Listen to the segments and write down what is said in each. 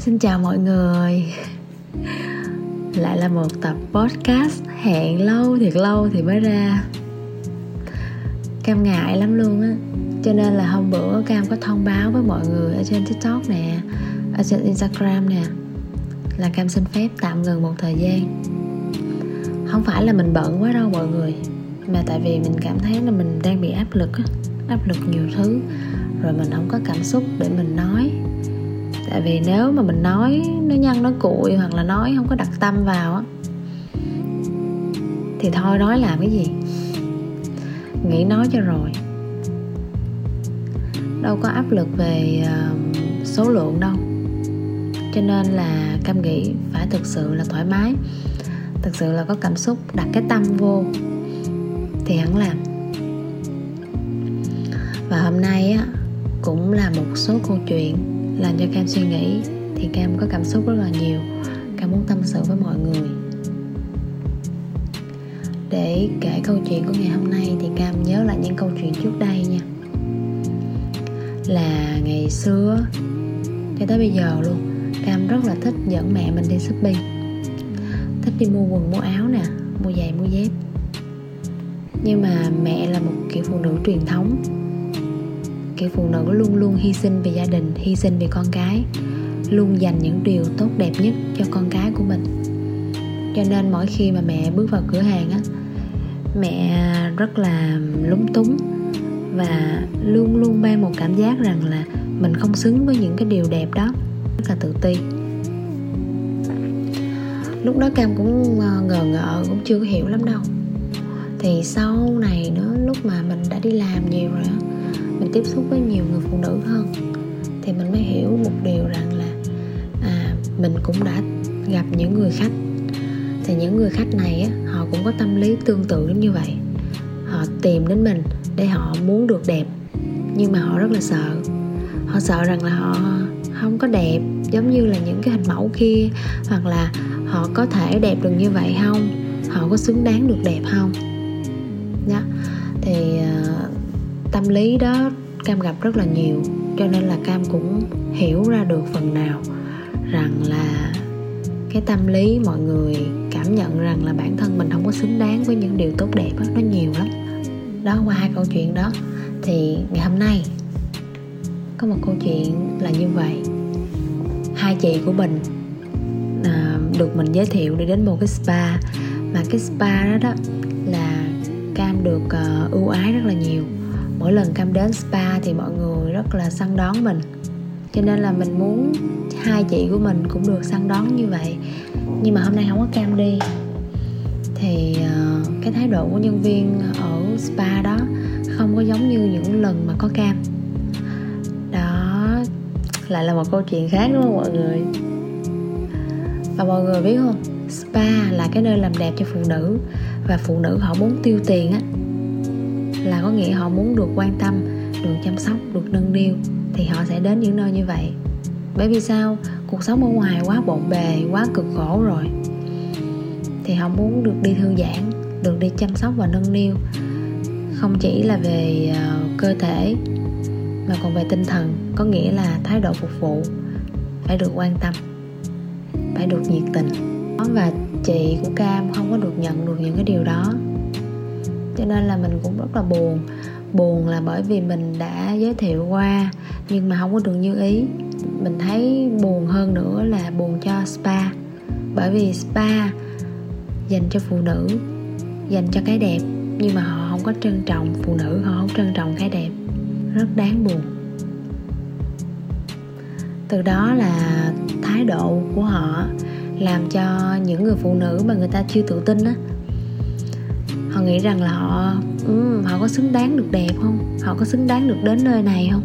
Xin chào mọi người. Lại là một tập podcast Hẹn lâu, thiệt lâu thì mới ra. Cam ngại lắm luôn á. Cho nên là hôm bữa Cam có thông báo với mọi người Ở trên TikTok nè, Ở trên Instagram nè, Là Cam xin phép tạm ngừng một thời gian. Không phải là mình bận quá đâu mọi người Mà tại vì mình cảm thấy là mình đang bị áp lực á, Áp lực nhiều thứ, Rồi mình không có cảm xúc để mình nói tại vì nếu mà mình nói, nó nhăn, nó cuội hoặc là nói không có đặt tâm vào á, thì thôi nói làm cái gì? Nghĩ nói cho rồi. Đâu có áp lực về ờ, số lượng đâu. Cho nên là cam nghĩ phải thực sự là thoải mái, thực sự là có cảm xúc, đặt cái tâm vô thì hẳn làm. Và hôm nay á cũng là một số câu chuyện làm cho cam suy nghĩ. Thì cam có cảm xúc rất là nhiều. Cam muốn tâm sự với mọi người. Để kể câu chuyện của ngày hôm nay thì cam nhớ lại những câu chuyện trước đây nha. Là ngày xưa, cho tới bây giờ luôn, cam rất là thích dẫn mẹ mình đi shopping. Thích đi mua quần, mua áo nè, mua giày, mua dép. Nhưng mà mẹ là một kiểu phụ nữ truyền thống kiểu phụ nữ luôn luôn hy sinh vì gia đình, hy sinh vì con cái, luôn dành những điều tốt đẹp nhất cho con cái của mình. Cho nên mỗi khi mà mẹ bước vào cửa hàng á, mẹ rất là lúng túng và luôn luôn mang một cảm giác rằng là mình không xứng với những cái điều đẹp đó, rất là tự ti. Lúc đó cam cũng ờ, ngờ ngợ, cũng chưa hiểu lắm đâu. Thì sau này nữa, lúc mà mình đã đi làm nhiều rồi mình tiếp xúc với nhiều người phụ nữ hơn thì mình mới hiểu một điều rằng là à, mình cũng đã gặp những người khách. Thì những người khách này á, họ cũng có tâm lý tương tự như vậy. Họ tìm đến mình để họ muốn được đẹp nhưng mà họ rất là sợ. Họ sợ rằng là họ không có đẹp giống như là những cái hình mẫu kia hoặc là họ có thể đẹp được như vậy không? Họ có xứng đáng được đẹp không? Đó thì uh, tâm lý đó cam gặp rất là nhiều cho nên là cam cũng hiểu ra được phần nào rằng là cái tâm lý mọi người cảm nhận rằng là bản thân mình không có xứng đáng với những điều tốt đẹp đó, nó nhiều lắm. Đó qua hai câu chuyện đó thì ngày hôm nay có một câu chuyện là như vậy. Hai chị của mình à, được mình giới thiệu đi đến một cái spa mà cái spa đó đó là cam được uh, ưu ái rất là nhiều mỗi lần cam đến spa thì mọi người rất là săn đón mình. Cho nên là mình muốn hai chị của mình cũng được săn đón như vậy. Nhưng mà hôm nay không có cam đi. Thì uh, cái thái độ của nhân viên ở spa đó không có giống như những lần mà có cam. Đó lại là một câu chuyện khác đúng không mọi người? Và mọi người biết không? Spa là cái nơi làm đẹp cho phụ nữ. Và phụ nữ họ muốn tiêu tiền á là có nghĩa họ muốn được quan tâm, được chăm sóc, được nâng niu, thì họ sẽ đến những nơi như vậy. Bởi vì sao? Cuộc sống ở ngoài quá bộn bề, quá cực khổ rồi. Thì họ muốn được đi thư giãn, được đi chăm sóc và nâng niu. Không chỉ là về à, cơ thể, mà còn về tinh thần, có nghĩa là thái độ phục vụ, phải được quan tâm, phải được nhiệt tình. Và chị của cam không có được nhận được những cái điều đó cho nên là mình cũng rất là buồn. Buồn là bởi vì mình đã giới thiệu qua, nhưng mà không có được như ý. Mình thấy buồn hơn nữa là buồn cho spa. Bởi vì spa dành cho phụ nữ, dành cho cái đẹp, nhưng mà họ không có trân trọng phụ nữ, họ không trân trọng cái đẹp. Rất đáng buồn. Từ đó là thái độ của họ làm cho những người phụ nữ mà người ta chưa tự tin á họ nghĩ rằng là họ um, họ có xứng đáng được đẹp không? Họ có xứng đáng được đến nơi này không?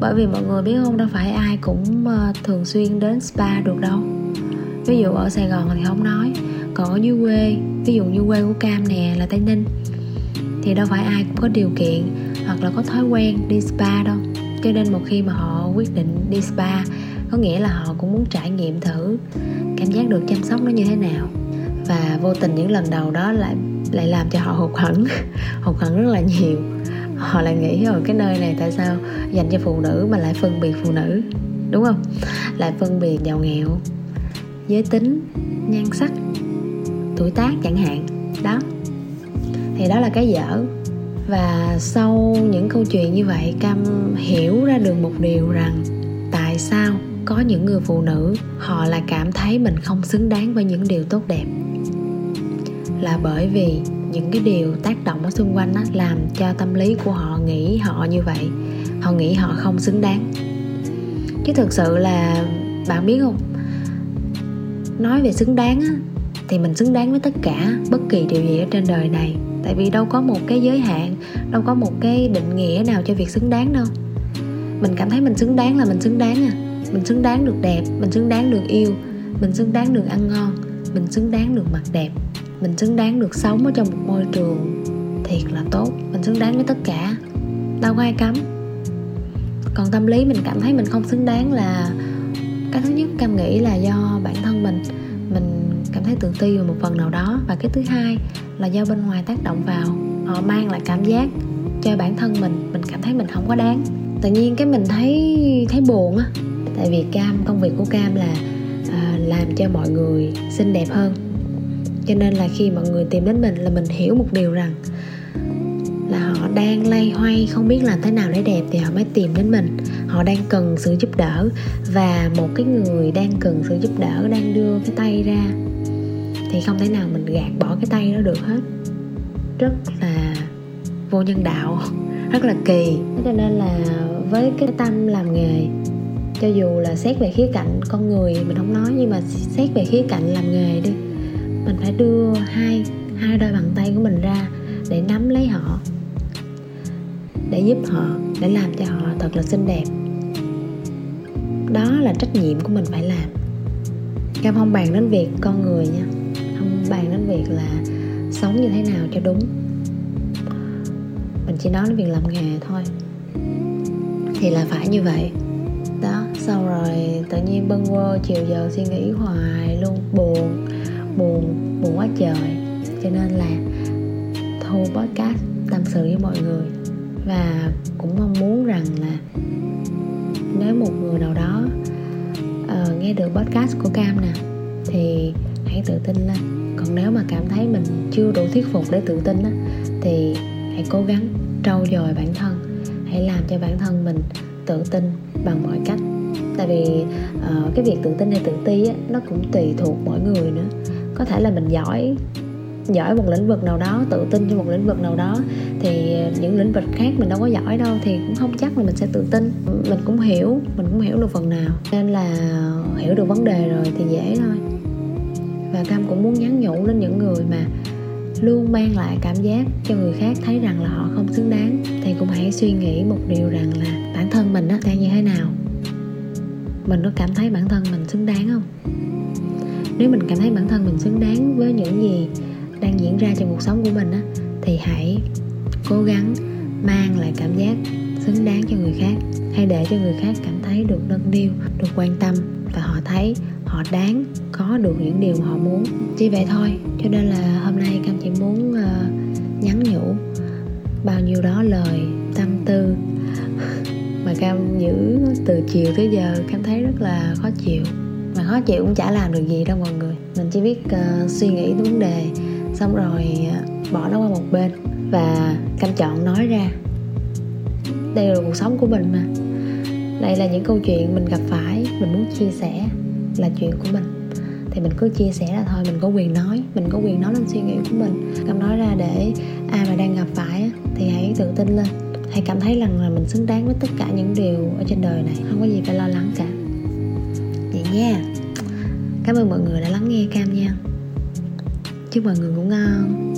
Bởi vì mọi người biết không? Đâu phải ai cũng ờ, thường xuyên đến spa được đâu. Ví dụ ở sài gòn thì không nói. Còn ở dưới quê ví dụ như quê của cam nè là tây ninh thì đâu phải ai cũng có điều kiện hoặc là có thói quen đi spa đâu. Cho nên một khi mà họ quyết định đi spa có nghĩa là họ cũng muốn trải nghiệm thử cảm giác được chăm sóc nó như thế nào. Và vô tình những lần đầu đó lại lại làm cho họ hụt hẫng hụt hẫng rất là nhiều. Họ lại nghĩ ở cái nơi này tại sao dành cho phụ nữ mà lại phân biệt phụ nữ, đúng không? Lại phân biệt giàu nghèo, giới tính, nhan sắc, tuổi tác chẳng hạn. Đó. Thì đó là cái dở. Và sau những câu chuyện như vậy, cam hiểu ra được một điều rằng tại sao có những người phụ nữ họ lại cảm thấy mình không xứng đáng với những điều tốt đẹp là bởi vì những cái điều tác động ở xung quanh á, làm cho tâm lý của họ nghĩ họ như vậy. Họ nghĩ họ không xứng đáng. Chứ thực sự là bạn biết không? Nói về xứng đáng á, thì mình xứng đáng với tất cả bất kỳ điều gì ở trên đời này. Tại vì đâu có một cái giới hạn đâu có một cái định nghĩa nào cho việc xứng đáng đâu. Mình cảm thấy mình xứng đáng là mình xứng đáng à. Mình xứng đáng được đẹp mình xứng đáng được yêu mình xứng đáng được ăn ngon mình xứng đáng được mặc đẹp mình xứng đáng được sống ở trong một môi trường thiệt là tốt. Mình xứng đáng với tất cả. Đâu có ai cấm còn tâm lý mình cảm thấy mình không xứng đáng là cái thứ nhất cam nghĩ là do bản thân mình. Mình cảm thấy tự ti về một phần nào đó. Và cái thứ hai là do bên ngoài tác động vào. Họ mang lại cảm giác cho bản thân mình. Mình cảm thấy mình không có đáng. Tự nhiên cái mình thấy thấy buồn á. Tại vì cam công việc của cam là à, làm cho mọi người xinh đẹp hơn cho nên là khi mọi người tìm đến mình là mình hiểu một điều rằng là họ đang lay hoay, không biết làm thế nào để đẹp thì họ mới tìm đến mình. Họ đang cần sự giúp đỡ và một cái người đang cần sự giúp đỡ, đang đưa cái tay ra thì không thể nào mình gạt bỏ cái tay đó được hết. Rất là vô nhân đạo, rất là kỳ. Cho nên là với cái tâm làm nghề, cho dù là xét về khía cạnh con người mình không nói, nhưng mà xét về khía cạnh làm nghề đi mình phải đưa hai hai đôi bàn tay của mình ra để nắm lấy họ, để giúp họ, để làm cho họ thật là xinh đẹp. Đó là trách nhiệm của mình phải làm. Cam không bàn đến việc con người nha. Không bàn đến việc là sống như thế nào cho đúng. Mình chỉ nói đến việc làm nghề thôi. Thì là phải như vậy. Đó sau rồi tự nhiên bâng quơ chiều giờ suy nghĩ hoài, luôn buồn buồn buồn quá trời. Cho nên là thu podcast tâm sự với mọi người. Và cũng mong muốn rằng là nếu một người nào đó uh, nghe được podcast của cam nè thì hãy tự tin lên. Còn nếu mà cảm thấy mình chưa đủ thuyết phục để tự tin á, thì hãy cố gắng trau dồi bản thân. Hãy làm cho bản thân mình tự tin bằng mọi cách. Tại vì uh, cái việc tự tin hay tự ti á, nó cũng tùy thuộc mỗi người nữa có thể là mình giỏi giỏi một lĩnh vực nào đó, tự tin trong một lĩnh vực nào đó, thì những lĩnh vực khác mình đâu có giỏi đâu, thì cũng không chắc là mình sẽ tự tin. Mình cũng hiểu, mình cũng hiểu được phần nào, nên là hiểu được vấn đề rồi thì dễ thôi. Và cam cũng muốn nhắn nhủ đến những người mà luôn mang lại cảm giác cho người khác thấy rằng là họ không xứng đáng, thì cũng hãy suy nghĩ một điều rằng là bản thân mình đang như thế nào? Mình có cảm thấy bản thân mình xứng đáng không? Nếu mình cảm thấy bản thân mình xứng đáng với những gì đang diễn ra trong cuộc sống của mình á thì hãy cố gắng mang lại cảm giác xứng đáng cho người khác hay để cho người khác cảm thấy được nâng niu được quan tâm và họ thấy họ đáng có được những điều mà họ muốn. Chỉ vậy thôi cho nên là hôm nay cam chỉ muốn uh, nhắn nhủ bao nhiêu đó lời tâm tư. Mà cam giữ từ chiều tới giờ cam thấy rất là khó chịu khó chịu cũng chả làm được gì đâu mọi người. Mình chỉ biết uh, suy nghĩ vấn đề xong rồi uh, bỏ nó qua một bên và cam chọn nói ra. Đây là cuộc sống của mình mà. Đây là những câu chuyện mình gặp phải mình muốn chia sẻ là chuyện của mình. Thì mình cứ chia sẻ là thôi mình có quyền nói mình có quyền nói lên suy nghĩ của mình. Cam nói ra để ai mà đang gặp phải thì hãy tự tin lên. Hãy cảm thấy rằng là mình xứng đáng với tất cả những điều ở trên đời này. Không có gì phải lo lắng cả. Vậy nha cảm ơn mọi người đã lắng nghe cam nha. Chúc mọi người ngủ ngon.